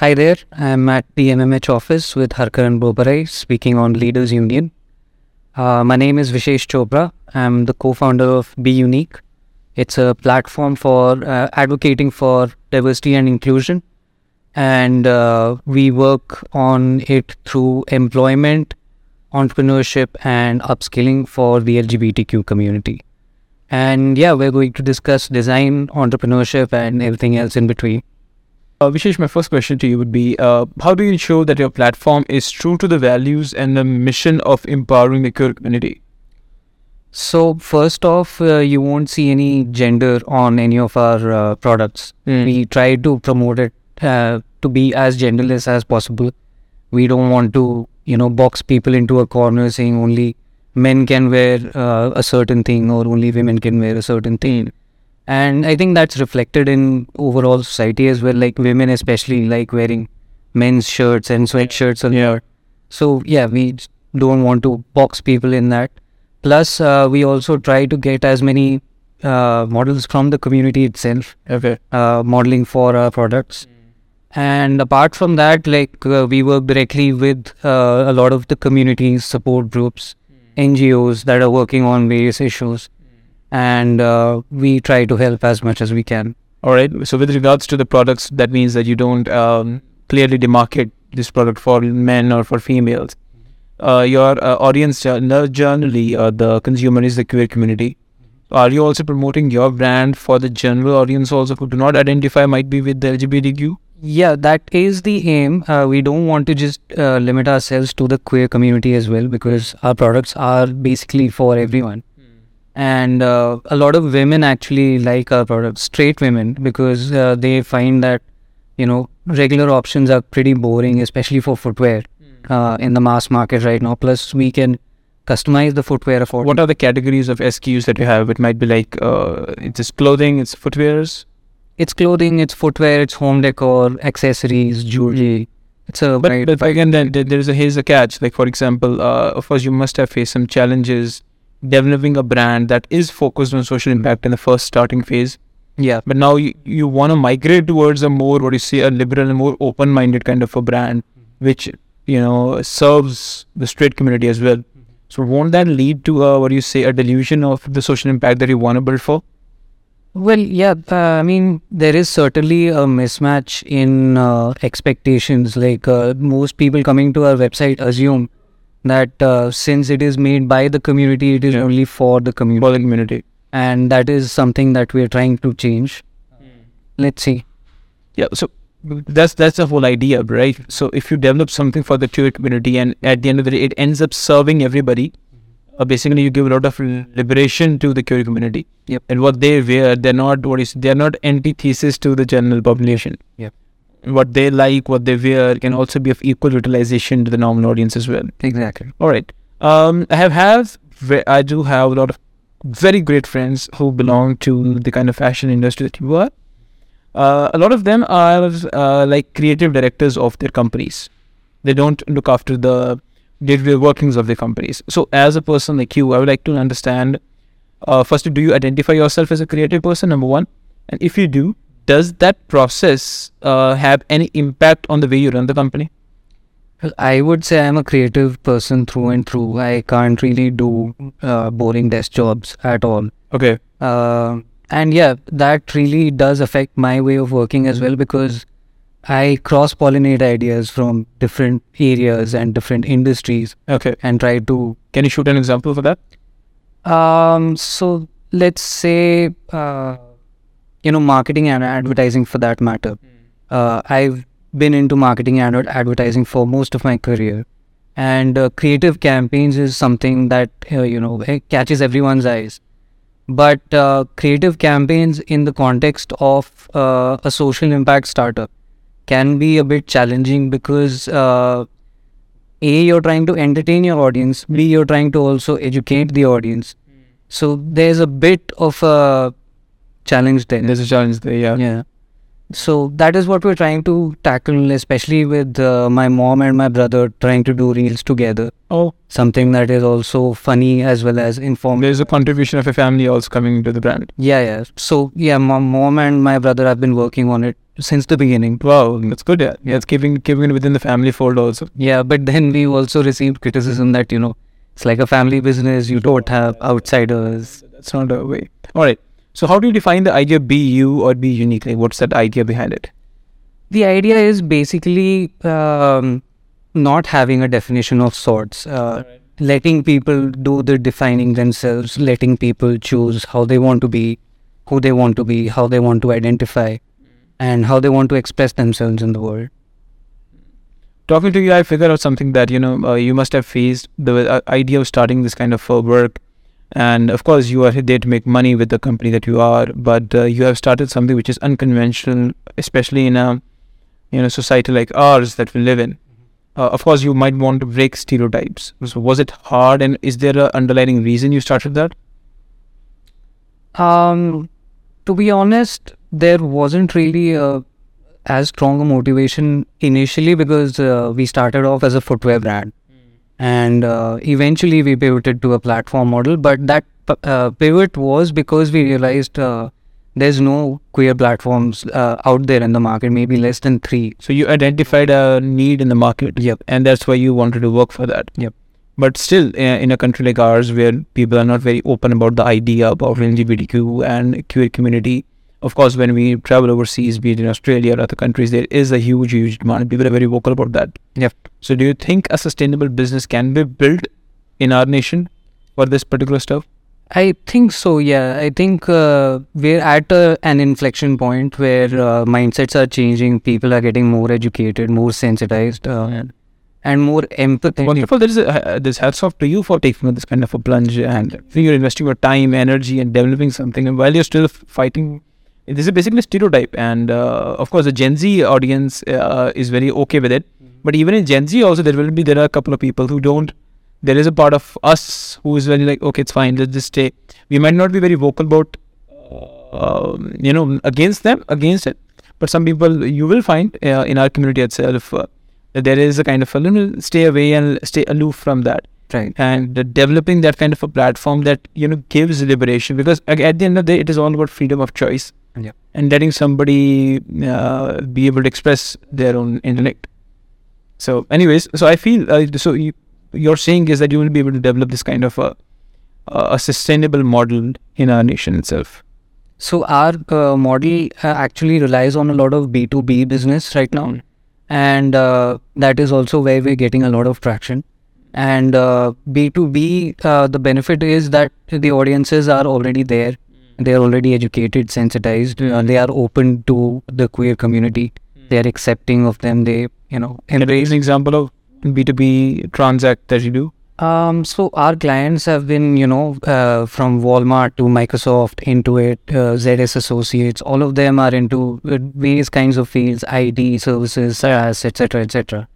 Hi there, I'm at the MMH office with Harkaran Bobarai speaking on Leaders Union. Uh, my name is Vishesh Chopra. I'm the co founder of BeUnic. It's a platform for uh, advocating for diversity and inclusion. And uh, we work on it through employment, entrepreneurship, and upskilling for the LGBTQ community. And yeah, we're going to discuss design, entrepreneurship, and everything else in between. Uh, Vishesh, my first question to you would be uh, How do you ensure that your platform is true to the values and the mission of empowering the queer community? So, first off, uh, you won't see any gender on any of our uh, products. Mm. We try to promote it uh, to be as genderless as possible. We don't want to, you know, box people into a corner saying only men can wear uh, a certain thing or only women can wear a certain thing. And I think that's reflected in overall society as well. Like women, especially, like wearing men's shirts and sweatshirts a Yeah. lot. So yeah, we don't want to box people in that. Plus, uh, we also try to get as many uh, models from the community itself, Okay. uh, modeling for our products. And apart from that, like uh, we work directly with uh, a lot of the community support groups, NGOs that are working on various issues, and uh, we try to help as much as we can. All right. So, with regards to the products, that means that you don't um, clearly demarcate this product for men or for females. Uh, your uh, audience, gen- generally, uh, the consumer is the queer community. Are you also promoting your brand for the general audience also who do not identify might be with the LGBTQ? Yeah, that is the aim. Uh, we don't want to just uh, limit ourselves to the queer community as well because our products are basically for everyone. And uh, a lot of women actually like our products, straight women, because uh, they find that, you know, regular options are pretty boring, especially for footwear uh, in the mass market right now. Plus, we can customize the footwear for What are the categories of SKUs that you have? It might be like uh, it's just clothing, it's footwears. it's clothing, it's footwear, it's home decor, accessories, jewelry. It's a But, wide- but again, then there's a here's a catch. Like for example, uh, of course, you must have faced some challenges developing a brand that is focused on social impact in the first starting phase. yeah. But now you, you want to migrate towards a more what you say a liberal and more open-minded kind of a brand, which you know serves the straight community as well. So won't that lead to a what do you say a delusion of the social impact that you want to build for? Well, yeah, uh, I mean, there is certainly a mismatch in uh, expectations. Like, uh, most people coming to our website assume that uh, since it is made by the community, it is Yeah. only for the community. For the community. And that is something that we are trying to change. Let's see. Yeah, so that's that's the whole idea, right? So if you develop something for the queer community, and at the end of the day, it ends up serving everybody. Uh, basically, you give a lot of liberation to the queer community. Yep. And what they wear, they're not what is they're not antithesis to the general population. Yep. What they like, what they wear, can also be of equal utilization to the normal audience as well. Exactly. All right. Um, I have have I do have a lot of very great friends who belong to the kind of fashion industry that you are. Uh, a lot of them are uh, like creative directors of their companies. They don't look after the day-to-day workings of their companies. So, as a person like you, I would like to understand. Uh, firstly, do you identify yourself as a creative person? Number one, and if you do, does that process uh, have any impact on the way you run the company? Well, I would say I'm a creative person through and through. I can't really do uh, boring desk jobs at all. Okay. Uh, and yeah, that really does affect my way of working as well because I cross pollinate ideas from different areas and different industries Okay. and try to. Can you shoot an example for that? Um, so let's say, uh, you know, marketing and advertising for that matter. Uh, I've been into marketing and advertising for most of my career. And uh, creative campaigns is something that, uh, you know, catches everyone's eyes. But uh, creative campaigns in the context of uh, a social impact startup can be a bit challenging because uh, a you're trying to entertain your audience b you're trying to also educate the audience so there's a bit of a challenge there There's a challenge there, yeah. yeah so that is what we're trying to tackle especially with uh, my mom and my brother trying to do reels together Oh, something that is also funny as well as informative there's a contribution of a family also coming into the brand. yeah yeah so yeah my mom and my brother have been working on it since the beginning. Wow, that's good. Yeah, yeah, it's keeping keeping it within the family fold also. Yeah, but then we also received criticism that you know it's like a family business. You don't have outsiders. That's not a way. All right. So how do you define the idea be you or be unique? Like, what's that idea behind it? The idea is basically um, not having a definition of sorts. Uh, letting people do the defining themselves, letting people choose how they want to be, who they want to be, how they want to identify, and how they want to express themselves in the world. Talking to you, I figured out something that you know uh, you must have faced the uh, idea of starting this kind of uh, work, and of course you are there to make money with the company that you are, but uh, you have started something which is unconventional, especially in a you know society like ours that we live in. Uh, of course you might want to break stereotypes. So was it hard and is there a underlying reason you started that? Um, to be honest, there wasn't really a, as strong a motivation initially because uh, we started off as a footwear brand, and uh, eventually we pivoted to a platform model. But that p- uh, pivot was because we realized uh, there's no queer platforms uh, out there in the market, maybe less than three. so you identified a need in the market Yep. and that's why you wanted to work for that Yep. but still uh, in a country like ours where people are not very open about the idea about lgbtq and queer community of course when we travel overseas be it in australia or other countries there is a huge huge demand people are very vocal about that Yep. so do you think a sustainable business can be built in our nation for this particular stuff I think so. Yeah, I think uh, we're at a, an inflection point where uh, mindsets are changing. People are getting more educated, more sensitized, uh, and more empathetic. Wonderful. There is a, uh, this hats off to you for taking this kind of a plunge and you're investing your time, energy, and developing something. And while you're still fighting, this is basically a stereotype. And uh, of course, the Gen Z audience uh, is very okay with it. But even in Gen Z, also there will be there are a couple of people who don't. There is a part of us who is very like, okay, it's fine. Let's just stay. We might not be very vocal about, um, you know, against them, against it. But some people you will find uh, in our community itself. Uh, that there is a kind of a little stay away and stay aloof from that Right. and uh, developing that kind of a platform that you know gives liberation because at the end of the day it is all about freedom of choice Yeah. and letting somebody uh, be able to express their own intellect so anyways so i feel uh, so you, you're saying is that you will be able to develop this kind of a a sustainable model in our nation itself So our uh, model uh, actually relies on a lot of B two B business right now, and uh, that is also where we're getting a lot of traction. And uh, B two B, uh, the benefit is that the audiences are already there. They are already educated, sensitized. Uh, they are open to the queer community. They are accepting of them. They, you know, embrace an example of b2b transact that you do Um, so our clients have been, you know, uh, from Walmart to Microsoft, Intuit, uh, ZS Associates. All of them are into uh, various kinds of fields, IT services, SaaS, etc., etc.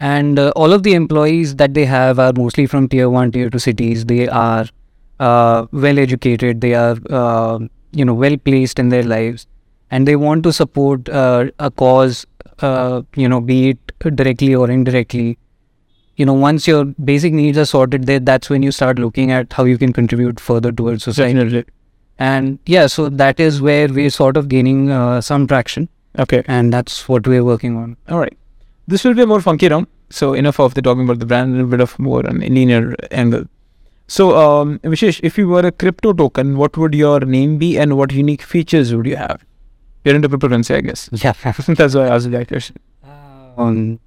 And uh, all of the employees that they have are mostly from tier one, tier two cities. They are uh, well educated. They are, uh, you know, well placed in their lives, and they want to support uh, a cause. Uh, you know, be it directly or indirectly you know once your basic needs are sorted there that's when you start looking at how you can contribute further towards society Definitely. and yeah so that is where we're sort of gaining uh, some traction okay and that's what we're working on All right. This will be a more funky round. So enough of the talking about the brand, a little bit of more on a linear angle. So, um, Vishesh, if you were a crypto token, what would your name be and what unique features would you have? You're into cryptocurrency, I guess. yeah That's why I asked that question. um,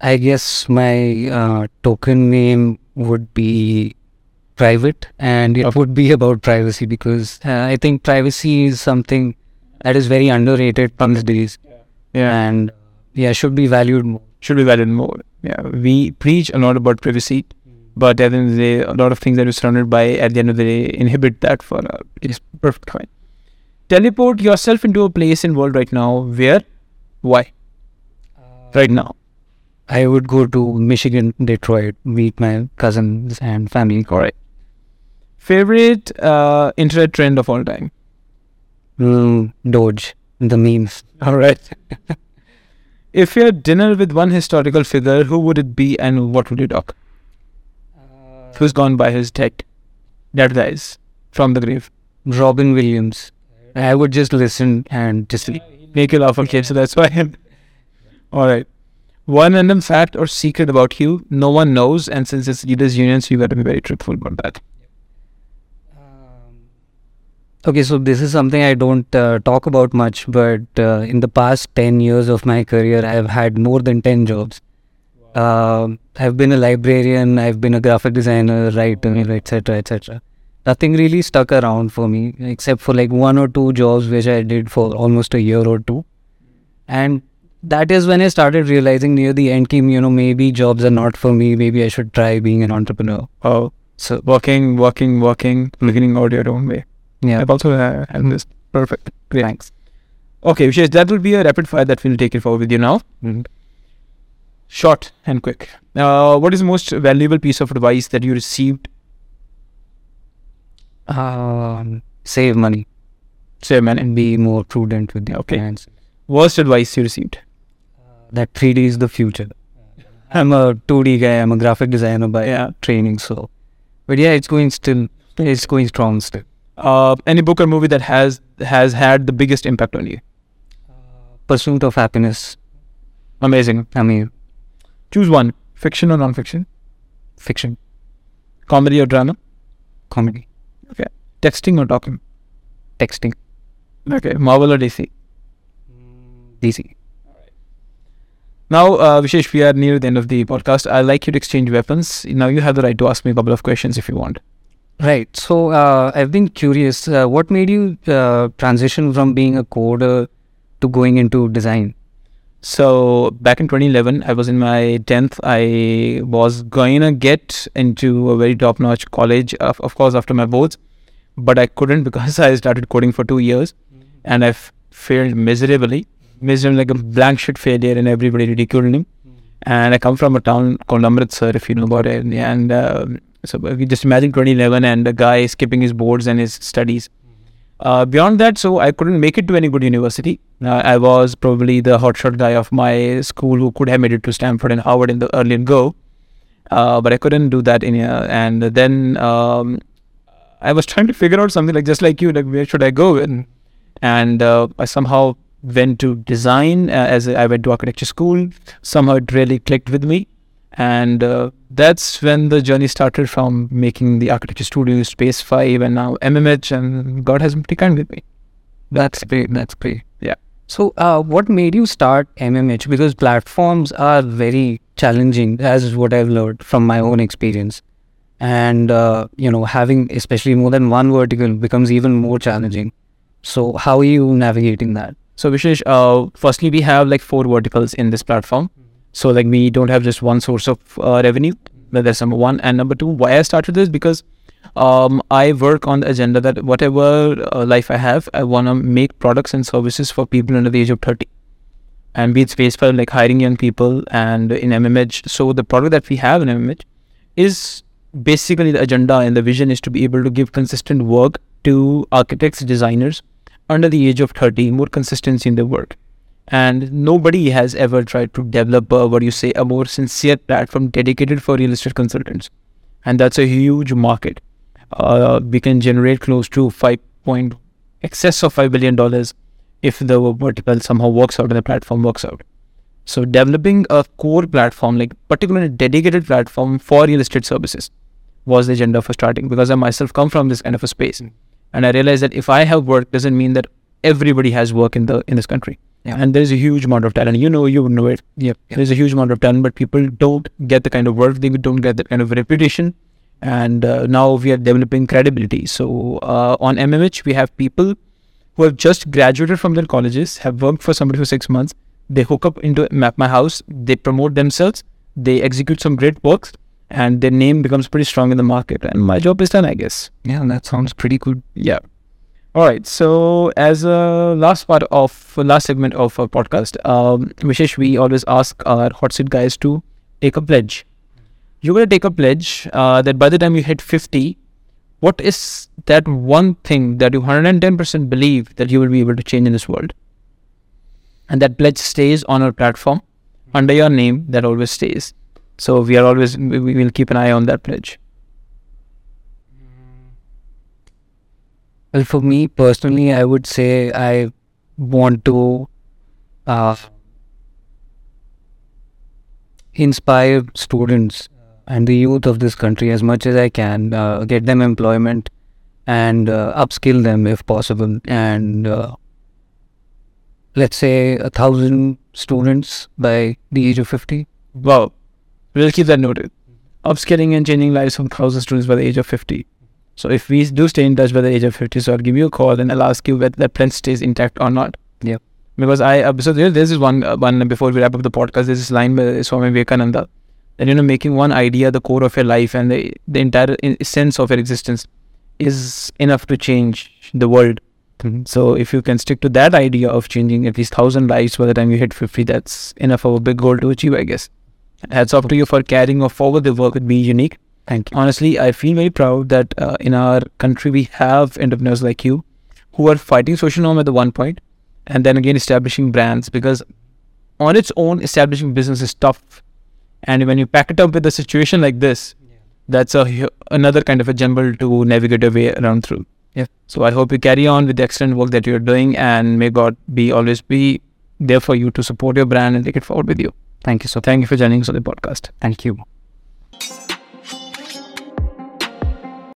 i guess my uh, token name would be private and it Okay. would be about privacy because uh, i think privacy is something that is very underrated these days Yeah. and yeah should be valued more Should be valued more. Yeah. We preach a lot about privacy, but at the end of the day, a lot of things that we're surrounded by at the end of the day inhibit that for uh, it's perfect fine. Teleport yourself into a place in world right now where why? Right now. I would go to Michigan, Detroit, meet my cousins and family. Correct. Favorite uh, internet trend of all time. Mm, Doge, the memes. All right. if you had dinner with one historical figure, who would it be and what would you talk? Who's gone by his tech? That dies from the grave. Robin Williams. I would just listen and just. He make you laugh, okay? So that's why. I'm... All right. One random fact or secret about you no one knows, and since it's leaders' union, so you got to be very truthful about that. Okay, so this is something I don't uh, talk about much, but uh, in the past 10 years of my career, I have had more than 10 jobs. Um I've been a librarian, I've been a graphic designer, writer, etc., etc. Nothing really stuck around for me except for like one or two jobs which I did for almost a year or two. And that is when I started realizing near the end, Kim, you know, maybe jobs are not for me. Maybe I should try being an entrepreneur. Oh, So, working, working, working, beginning out your own way. yeah, I've also uh, had this. Perfect. Great. thanks. Okay, Vishesh, that will be a rapid fire that we'll take it forward with you now. Short and quick. Uh, what is the most valuable piece of advice that you received? Um, save money Save money. and be more prudent with your Okay. finances. worst advice you received? that 3D is the future. I'm a 2D guy. I'm a graphic designer by Yeah. training. So, but yeah, it's going still. It's going strong still. Uh, any book or movie that has has had the biggest impact on you? Pursuit of happiness. Amazing. I mean, Choose one: fiction or non-fiction, fiction, comedy or drama, comedy, Okay. texting or talking. texting, Okay, Marvel or DC. DC. Now, uh, Vishesh, we are near the end of the podcast. I'd like you to exchange weapons. Now you have the right to ask me a couple of questions if you want. Right. So uh, I've been curious. Uh, what made you uh, transition from being a coder to going into design? So back in 2011, I was in my 10th. I was going to get into a very top-notch college, of, of course, after my boards, but I couldn't because I started coding for two years, and I f- failed miserably, miserably like a blank shit failure, and everybody ridiculed me. And I come from a town called Amritsar, if you know about it. And um, so just imagine 2011 and a guy skipping his boards and his studies. Uh, beyond that, so I couldn't make it to any good university. Uh, I was probably the hotshot guy of my school who could have made it to Stanford and Harvard in the early and go, uh, but I couldn't do that in here. And then um, I was trying to figure out something like just like you, like where should I go? And and uh, I somehow went to design uh, as I went to architecture school. Somehow it really clicked with me, and uh, that's when the journey started from making the architecture studio, Space Five, and now MMH, and God has been pretty kind with me. That's great. That's great. Yeah. So, uh, what made you start MMH? Because platforms are very challenging, as what I've learned from my own experience. And, uh, you know, having especially more than one vertical becomes even more challenging. So, how are you navigating that? So Vishesh, uh, firstly, we have like four verticals in this platform. So like we don't have just one source of uh, revenue. But That's number one. And number two, why I started this because um, I work on the agenda that whatever uh, life I have, I want to make products and services for people under the age of 30. And be it space for like hiring young people and in MMH. So the product that we have in MMH is basically the agenda and the vision is to be able to give consistent work to architects, designers under the age of 30, more consistency in their work. And nobody has ever tried to develop a, what you say, a more sincere platform dedicated for real estate consultants. And that's a huge market. Uh, we can generate close to 5 point excess of $5 billion if the vertical somehow works out and the platform works out. So developing a core platform, like particularly dedicated platform for real estate services was the agenda for starting because I myself come from this kind of a space. And I realized that if I have work doesn't mean that everybody has work in the in this country. Yeah. And there's a huge amount of talent. You know, you know it. Yep. There's a huge amount of talent, but people don't get the kind of work. They don't get that kind of reputation. And uh, now we are developing credibility. So uh, on MMH, we have people who have just graduated from their colleges, have worked for somebody for six months. They hook up into Map My House. They promote themselves. They execute some great works, and their name becomes pretty strong in the market. And my job is done, I guess. Yeah, that sounds pretty good. Yeah. All right. So, as a last part of last segment of our podcast, um, Vishesh, we always ask our hot seat guys to take a pledge. You're to take a pledge uh, that by the time you hit 50, what is that one thing that you 110% believe that you will be able to change in this world? And that pledge stays on our platform under your name, that always stays. So, we are always, we will keep an eye on that pledge. Well, for me personally, I would say I want to uh, inspire students and the youth of this country as much as I can, uh, get them employment and uh, upskill them if possible. And uh, let's say a thousand students by the age of 50. Wow. We'll keep that noted. Upskilling and changing lives from 1,000 students by the age of 50. So if we do stay in touch by the age of 50, so I'll give you a call and I'll ask you whether that plan stays intact or not. Yeah. Because I, uh, so there, there's this one, uh, one before we wrap up the podcast, there's this line by Swami Vivekananda that, you know, making one idea the core of your life and the, the entire sense of your existence is enough to change the world. So if you can stick to that idea of changing at least thousand lives by the time you hit fifty, that's enough of a big goal to achieve, I guess. Hats off to you for carrying or forward the work with BeUnic. Thank you. Honestly, I feel very proud that uh, in our country we have entrepreneurs like you who are fighting social norm at the one point and then again establishing brands because on its own establishing business is tough. And when you pack it up with a situation like this, that's a another kind of a jumble to navigate your way around through. Yeah. So I hope you carry on with the excellent work that you're doing, and may God be always be there for you to support your brand and take it forward with you. Thank you so Thank you for joining us on the podcast. Thank you.